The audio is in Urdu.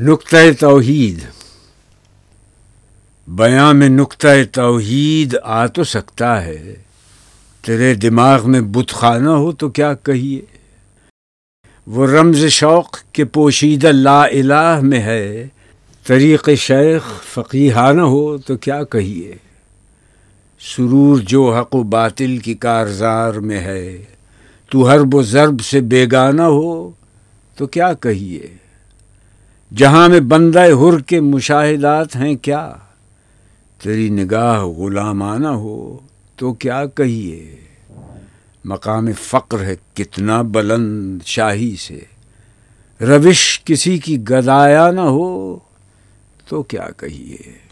نقطۂ توحید۔ بیاں میں نقطۂ توحید آ تو سکتا ہے۔ تیرے دماغ میں بت خانہ ہو تو کیا کہیے؟ وہ رمز شوق کے پوشیدہ لا الہ میں ہے۔ طریق شیخ فقیحانہ ہو تو کیا کہیے؟ سرور جو حق و باطل کی کارزار میں ہے۔ تو ہر و ضرب سے بیگانہ ہو تو کیا کہیے؟ جہاں میں بندہ ہر کے مشاہدات ہیں کیا؟ تیری نگاہ غلامانہ ہو تو کیا کہیے؟ مقام فقر ہے کتنا بلند شاہی سے۔ روش کسی کی گدایا نہ ہو تو کیا کہیے؟